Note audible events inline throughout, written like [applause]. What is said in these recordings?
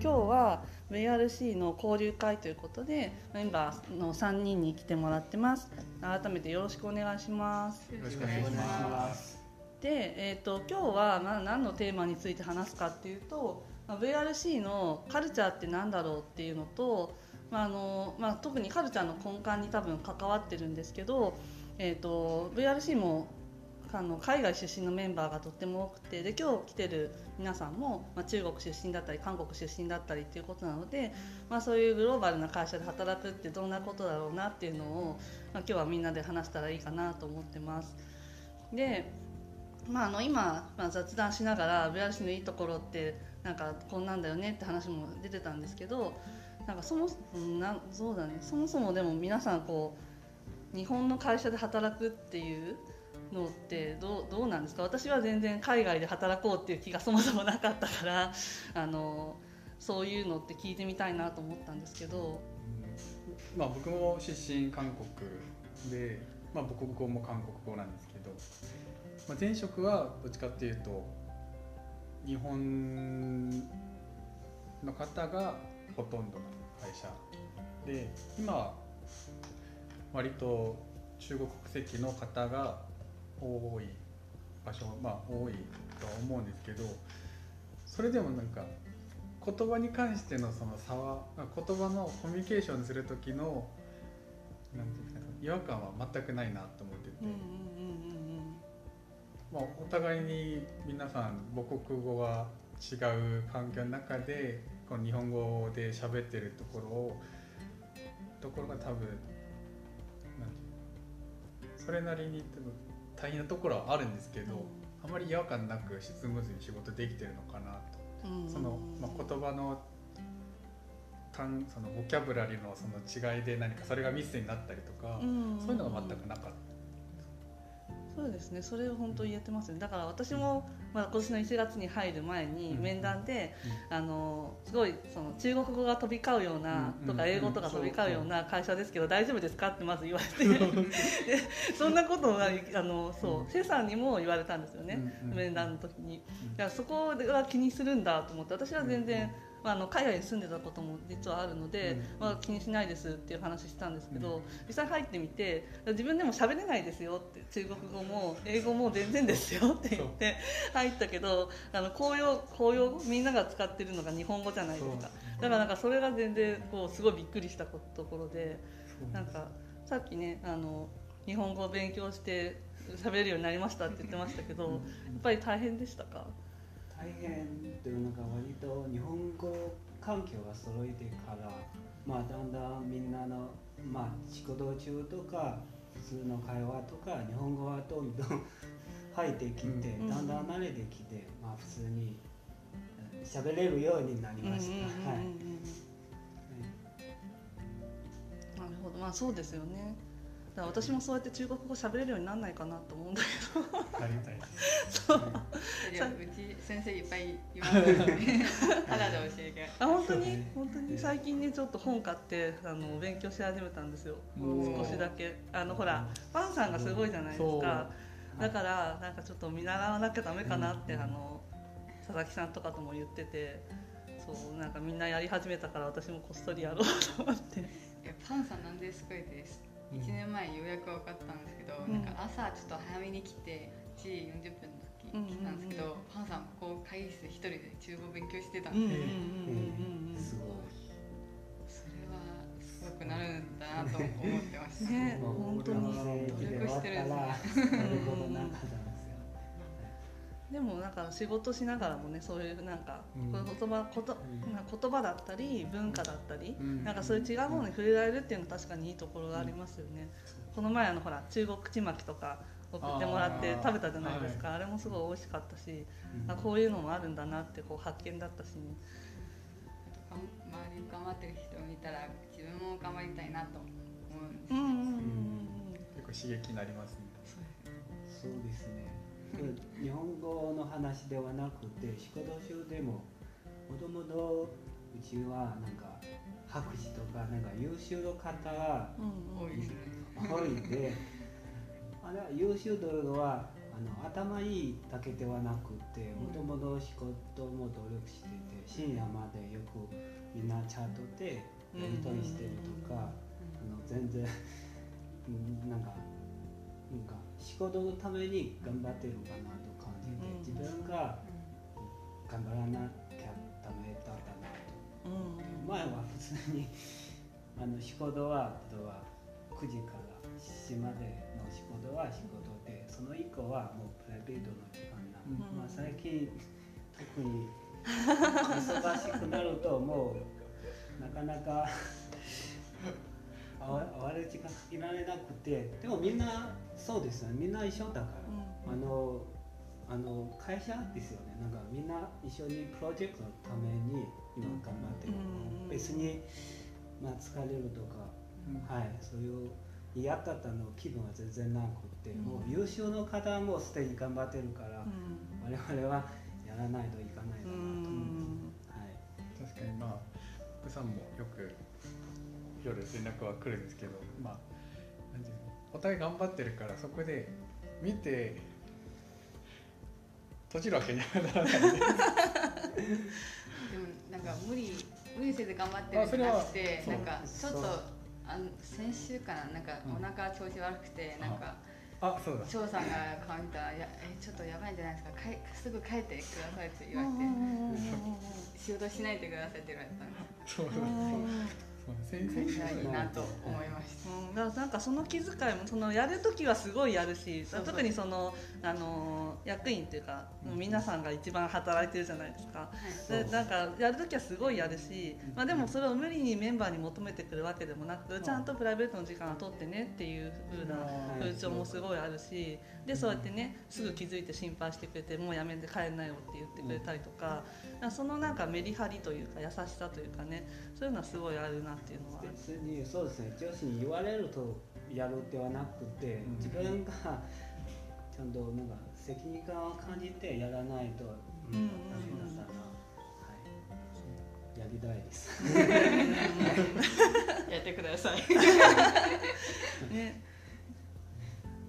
今日は VRC の交流会ということでメンバーの3人に来てもらってます。改めてよろしくお願いします。よろしくお願いします。で、えーと、今日は、まあ、何のテーマについて話すかっていうと、まあ、VRC のカルチャーって何だろうっていうのと、まああのまあ、特にカルチャーの根幹に多分関わってるんですけど、えーと VRC もあの海外出身のメンバーがとっても多くてで今日来てる皆さんも、まあ、中国出身だったり韓国出身だったりっていうことなので、まあ、そういうグローバルな会社で働くってどんなことだろうなっていうのを、まあ、今日はみんなで話したらいいかなと思ってます。でまあ、あの今、まあ、雑談しながら VRC のいいところってなんかこんなんだよねって話も出てたんですけどなんかそもなそうだねそもそもでも皆さんこう日本の会社で働くっていうのってどうどうなんですか？私は全然海外で働こうっていう気がそもそもなかったから [laughs] あのそういうのって聞いてみたいなと思ったんですけど、まあ、僕も出身韓国で、まあ、母国語も韓国語なんですけど、まあ、前職はどっちかっていうと日本の方がほとんどの会社で今割と中国国籍の方が多い場所まあ多いとは思うんですけどそれでもなんか言葉に関してのその差は言葉のコミュニケーションする時のなんていうんですか違和感は全くないなと思ってて、まあ、お互いに皆さん母国語は違う環境の中でこの日本語で喋ってるところをところが多分なんていうそれなりに多分大変なところはあるんですけど、うん、あまり違和感なくスムーズに仕事できてるのかなと、うん、その、まあ、言葉のそのボキャブラリーのその違いで何かそれがミスになったりとか、うん、そういうのが全くなかった。そうですね。それを本当言えてますね。だから私も、まあ、今年の1月に入る前に面談で、うん、あのすごいその中国語が飛び交うような、とか英語とか飛び交うような会社ですけど大丈夫ですかってまず言われて [laughs] でそんなことがあのそうセさんにも言われたんですよね、面談の時に。だからそこは気にするんだと思って私は全然、まあ、あの海外に住んでたことも実はあるので、うん、まあ、気にしないですっていう話したんですけど、うん、実際入ってみて自分でも喋れないですよって中国語も英語も全然ですよって言って入ったけどあの公用公用語みんなが使ってるのが日本語じゃないですか。だからなんかそれが全然こうすごいびっくりしたところでなんかさっきねあの日本語を勉強して喋れるようになりましたって言ってましたけどやっぱり大変でしたか？大変というのが割と日本語環境が揃えてから、まあ、だんだんみんなの、まあ、仕事中とか普通の会話とか日本語はどんどん入ってきて、だんだん慣れてきて、まあ、普通に喋れるようになりました。はい、なるほど。まあそうですよねだから私もそうやって中国語喋れるようにならないかなと思うんだけど。なりたいそううち先生いっぱいいます。ね [laughs] ただで教えてあ本当に？本当に？最近ねちょっと本買ってあの勉強し始めたんですよ。少しだけ。あのほらパンさんがすごいじゃないですか。だからなんかちょっと見習わなきゃダメかなって、あの佐々木さんとかとも言ってて。そうなんかみんなやり始めたから私もこっそりやろうと思って。パンさんなんですごいです1年前ようやく分かったんですけど、うん、なんか朝ちょっと早めに来て1時40分の時来たんですけど、パンさんこう会議室で一人で中国勉強してたんで、すごい。それはすごくなるんだなと思ってました。ね本当に。努力してるんですね。[laughs] でもなんか仕事しながらもねそういうなんか言葉こと言葉だったり文化だったり、なんかそういう違うものに触れられるっていうのは確かにいいところがありますよね。この前あのほら中国ちまきとか送ってもらって食べたじゃないですか。あ,、れもすごい美味しかったし、あこういうのもあるんだなってこう発見だったし、ね、周り頑張ってる人を見たら自分も頑張りたいなと思うんですよ、うん結構刺激になりますね。そうですね日本語の話ではなくて仕事中でももともとうちはなんか博士とかなんか優秀の方が多いであれは優秀というのはあの頭いいだけではなくてもともと仕事も努力してて深夜までよくみんなチャートでやり取りしてるとか、あの全然うんなんかなんか仕事のために頑張ってるかなと感じて、うん。自分が頑張らなきゃダメだったなと。うん。前は普通に [laughs] あの仕事は例えば9時から7時までの仕事は仕事でその以降はもうプライベートの時間なの、うん。まあ、最近特に忙しくなるともうなかなか [laughs] 会わる時間いられなくてでもみんなそうですよね。みんな一緒だから、あのあの会社ですよね。なんかみんな一緒にプロジェクトのために今頑張ってる、うん別に、まあ、疲れるとか、はい、そういう嫌だったの気分は全然なくて、うん。もう優秀の方もすでに頑張ってるから、うん。我々はやらないといかないかなとう思はい、確かにまあ奥さんもよく夜連絡は来るんですけどまあお互い頑張ってるからそこで見て閉じるわけには [laughs] ならないんででもなんか無理無理せず頑張ってるんじゃなくてなんかちょっとあの先週かななんかうん。お腹調子悪くて、なんかあそうだ。翔さんが顔見たら「やえちょっとやばいんじゃないですか？かいすぐ帰ってください」って言われて、仕事しないでくださいって言われたんでそう先生いやいいなと思いました。うん、だからなんかその気遣いもそのやる時はすごいやるし特にそのあの役員っていうか、うん。皆さんが一番働いてるじゃないですか。はい。でなんかやる時はすごいやるし、まあ、でもそれを無理にメンバーに求めてくるわけでもなくちゃんとプライベートの時間を取ってねっていう風な風潮もすごいあるしでそうやってねすぐ気づいて心配してくれてもうやめて帰んなよって言ってくれたりとかなん。かそのなんかメリハリというか優しさというかねそういうのはすごいあるなっていうのは。別にそうですね上司に言われるとやるではなくて、うん自分がちゃんとなんか責任感を感じてやらないと、うんうんうんダメだから、はい、やりたいです。[laughs] やってください。[laughs] ね。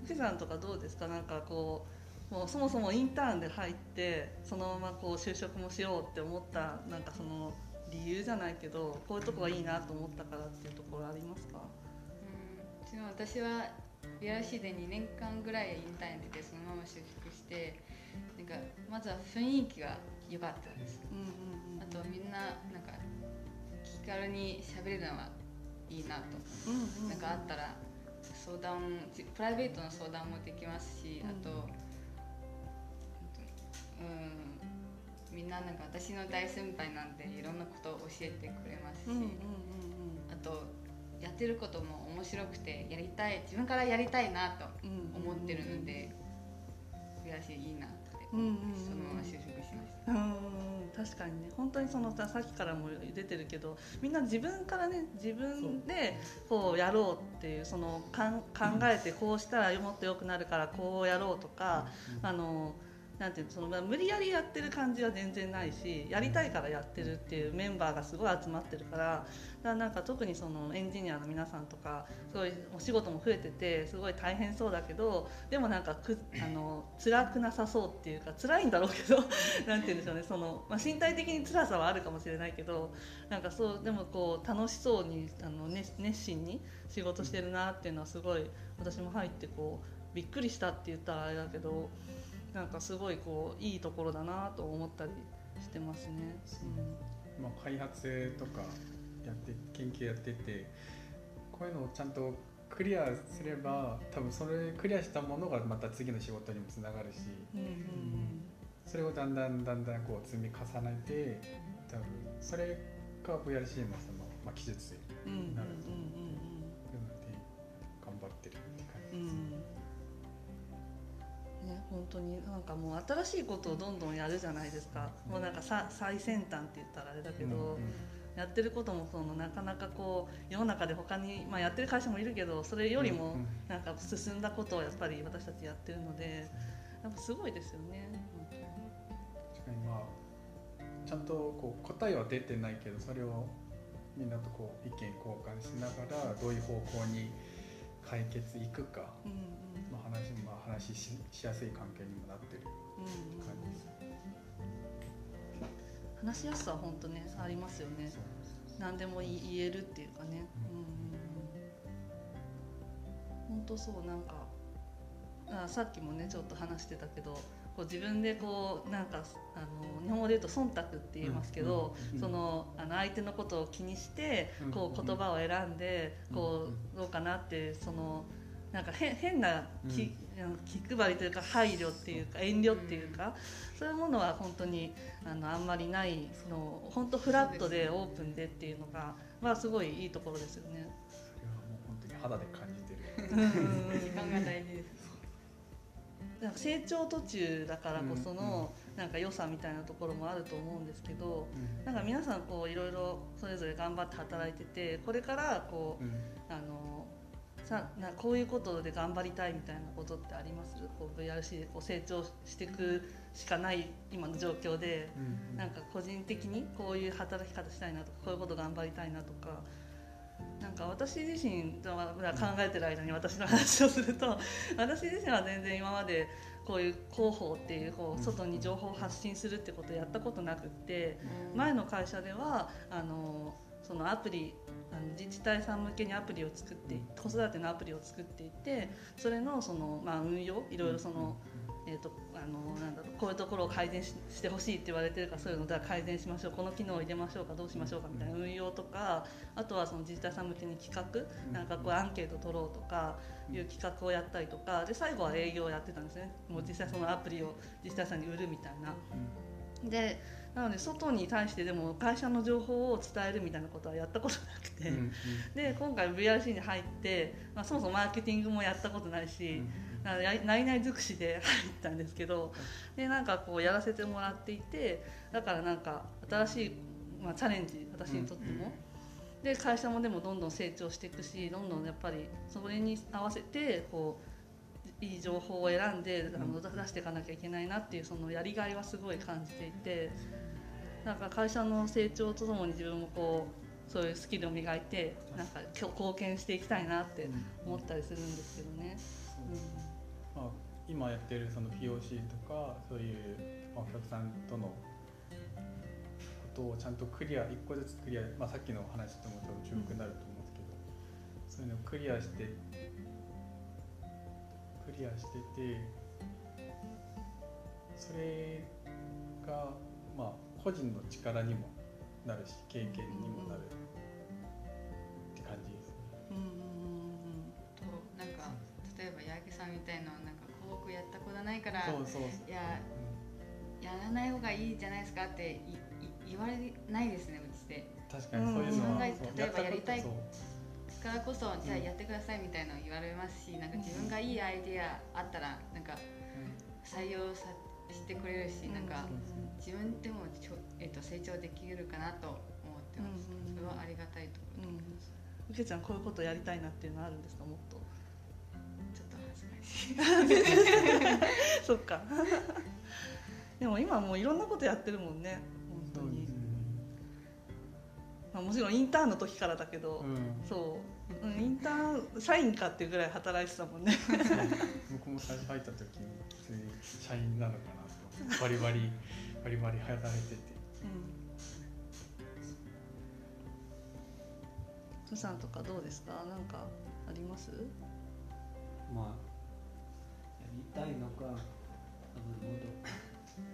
富士山とかどうですか？なんかこうもうそもそもインターンで入ってそのままこう就職もしようって思ったなんかその理由じゃないけどこういうとこがいいなと思ったからっていうところありますか？うん、うちの私は BRC で2年間ぐらいインターン出てそのまま就職してなんかまずは雰囲気が良かったですうんうんうん。あとみんななんか気軽に喋れるのはいいなとうんうんなんかあったら相談じプライベートの相談もできますしあとななんか私の大先輩なんでいろんなことを教えてくれますし、うんうんうんあとやってることも面白くてやりたい自分からやりたいなと思ってるので悔しいいいなってうんうんうん。そのまま就職しました。確かにね。本当にそのささっきからも出てるけどみんな自分からね自分でこうやろうっていうそのかん考えてこうしたらもっと良くなるからこうやろうとか、あのなんていうその無理やりやってる感じは全然ないしやりたいからやってるっていうメンバーがすごい集まってるからだなんか特にそのエンジニアの皆さんとかすごいお仕事も増えててすごい大変そうだけどでもなんかくあの辛くなさそうっていうか辛いんだろうけど [laughs] なんて言うんでしょうねその、まあ、身体的に辛さはあるかもしれないけどなんかそうでもこう楽しそうにあの熱熱心に仕事してるなっていうのはすごい私も入ってこうびっくりしたって言ったらあれだけどなんかすごいこういいところだなと思ったりしてますね。まあ、開発とかやって研究やっててこういうのをちゃんとクリアすれば多分それクリアしたものがまた次の仕事にもつながるしうんうんそれをだんだんだんだんこう積み重ねて多分それが VRC のその、まあ、技術うんうんうんなるというので頑張ってるって感じうんうんうんね本当になんかもう新しいことをどんどんやるじゃないですか。もうなんかさ最先端って言ったらあれだけど。うんうんやってることもそのなかなかこう世の中で他にまあやってる会社もいるけどそれよりもうんなんか進んだことをやっぱり私たちやってるのでやっぱすごいですよね。確かにまあちゃんとこう答えは出てないけどそれをみんなとこう意見交換しながらどういう方向に解決いくか、うんうんまあ、話ししやすい関係にもなってるうん。うん感じです。話しやすさは本当ねありますよね。何でも言えるっていうかね、うん、本当そうなんかあさっきもねちょっと話してたけどこう自分でこうなんかあの日本語で言うと忖度って言いますけど、そのあの相手のことを気にしてこう言葉を選んでこうどうかなってそのなんか変変な気,、気配りというか配慮っていうか遠慮っていうか、そういうものは本当にあのあんまりないその本当フラットでオープンでっていうのがまあすごいいいところですよね。それはもう本当に肌で感じてる。時間が大事です。[laughs] なんか成長途中だからこそのなんか良さみたいなところもあると思うんですけど、なんか皆さんこういろいろそれぞれ頑張って働いててこれからこう、あのさなこういうことで頑張りたいみたいなことってあります？こう VRC でこう成長していくしかない今の状況で、なんか個人的にこういう働き方したいなとかこういうこと頑張りたいなとか。なんか私自身考えてる間に私の話をすると [laughs] 私自身は全然今までこういう広報っていうこう外に情報を発信するってことをやったことなくって前の会社ではあのそのアプリあの自治体さん向けにアプリを作って子育てのアプリを作っていてそれのその、まあ、運用いろいろそのえーと、あのなんだろうこういうところを改善ししてほしいって言われてるからそういうのでは改善しましょうこの機能を入れましょうかどうしましょうかみたいな運用とかあとはその自治体さん向けに企画なんかこうアンケート取ろうとかいう企画をやったりとかで最後は営業をやってたんですね。もう実際そのアプリを自治体さんに売るみたいな。でなので外に対してでも会社の情報を伝えるみたいなことはやったことなくて、うんうん、で今回 VRC に入って、まあ、そもそもマーケティングもやったことないし、ないない尽くしで入ったんですけどでなんかこうやらせてもらっていてだからなんか新しい、まあ、チャレンジ私にとっても。で会社もでもどんどん成長していくしどんどんやっぱりそれに合わせてこういい情報を選んであの出していかなきゃいけないなっていうそのやりがいはすごい感じていてなんか会社の成長とともに自分もこうそういうスキルを磨いてなんか貢献していきたいなって思ったりするんですけどね。うん。まあ、今やってるその POC とかそういうお客さんとのことをちゃんとクリア一個ずつクリア、まあ、さっきの話とも多分重複になると思うんですけど、そういうのをクリアしてクリアしててそれがまあ個人の力にもなるし経験にもなるって感じですね。うんうんうん、となんか例えば八木さんみたいななんか広告やったことないからいや、やらない方がいいじゃないですかって言われないですねうちで。確かにそういうのは、例えばやりたいからこそじゃあやってくださいみたいなの言われますしなんか自分がいいアイディアあったらなんか採用さしてくれるしなんか自分でもちょ、えっと、成長できるかなと思ってます、それはありがたいと思います、うけちゃんこういうことやりたいなっていうのはあるんですかもっと？そっか。[laughs] でも今もういろんなことやってるもんねまあ、もちろんインターンの時からだけど、うん、そう。インターン社員かっていうぐらい働いてたもんね。[laughs] 僕も最初入った時に普通に社員なのかなと。バリバリバリバリ働いてて、うん、さんとかどうですか？なんかあります？まありたいのか多分もっと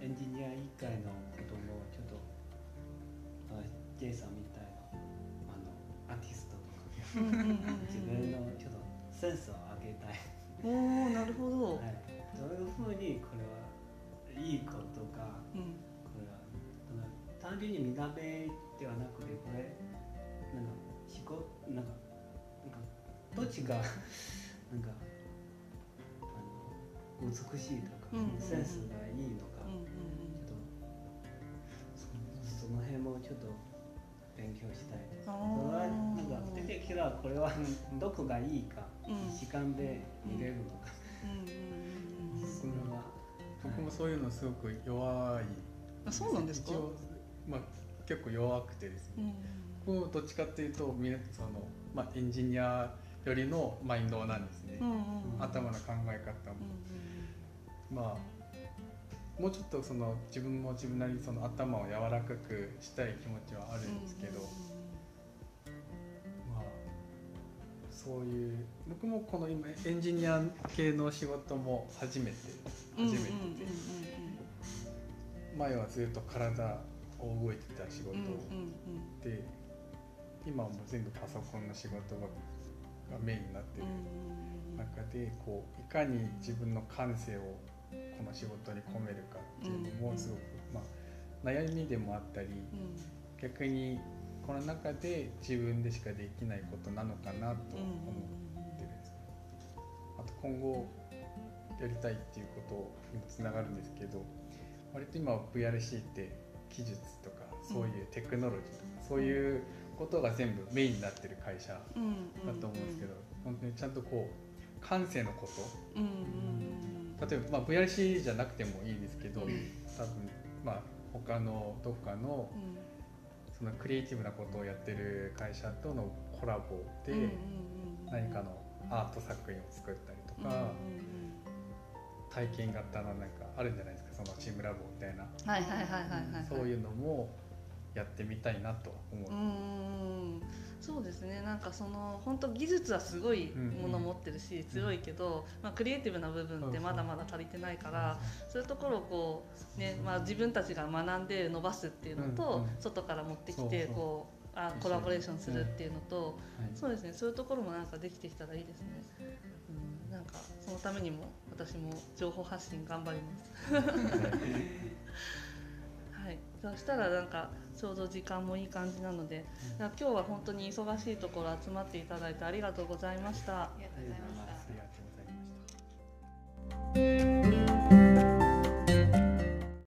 エンジニア以外のこともちょっとあ J さんみたい自分のちょっとセンスを上げたい。おおなるほど、はい、どういうふうにこれはいいことか、うん、これは単純に見た目ではなくてこれなんか思考なんかなんかどっちが [laughs] なんか美しいとか、センスがいいのか、ちょっとその辺もちょっと勉強したいです。それはなんか出てきたらこれはどこがいいか、時間で見れるのか、それは僕もそういうのすごく弱い。あそうなんですか？まあ結構弱くてですね。こうどっちかっていうとみそのまあエンジニアよりのマインドなんですね、うんうんうん、頭の考え方も、うんうん、まあもうちょっとその自分も自分なりにその頭を柔らかくしたい気持ちはあるんですけど、まあそういう僕もこの今エンジニア系の仕事も初めて初めてで前はずっと体を動いてた仕事で今はもう全部パソコンの仕事がメインになってる中でこういかに自分の感性をこの仕事に込めるかっていうのもすごく、まあ、悩みでもあったり、逆にこの中で自分でしかできないことなのかなと思ってるんです。ね。あと今後やりたいっていうことにもつながるんですけど割と今は VRC って技術とかそういうテクノロジーとか、そういうことが全部メインになってる会社だと思うんですけど、本当にちゃんとこう感性のこと、例えば、まあ、VRC じゃなくてもいいですけど、多分まあ他のどっかの、そのクリエイティブなことをやってる会社とのコラボで何かのアート作品を作ったりとか、体験型のなんかあるんじゃないですかそのチームラボみたいな。そういうのもやってみたいなと思う。うんそうですね。なんかその本当技術はすごいもの持ってるし、強いけど、まあ、クリエイティブな部分ってまだまだ足りてないから、そういうところをこう、ねまあ、自分たちが学んで伸ばすっていうのと、外から持ってきてこうあコラボレーションするっていうのと、そうですね。そういうところもなんかできてきたらいいですね。うん、なんかそのためにも私も情報発信頑張ります。はい、そしたらなんかちょうど時間もいい感じなので、うん、今日は本当に忙しいところ集まっていただいてありがとうございました。ありがとうございました。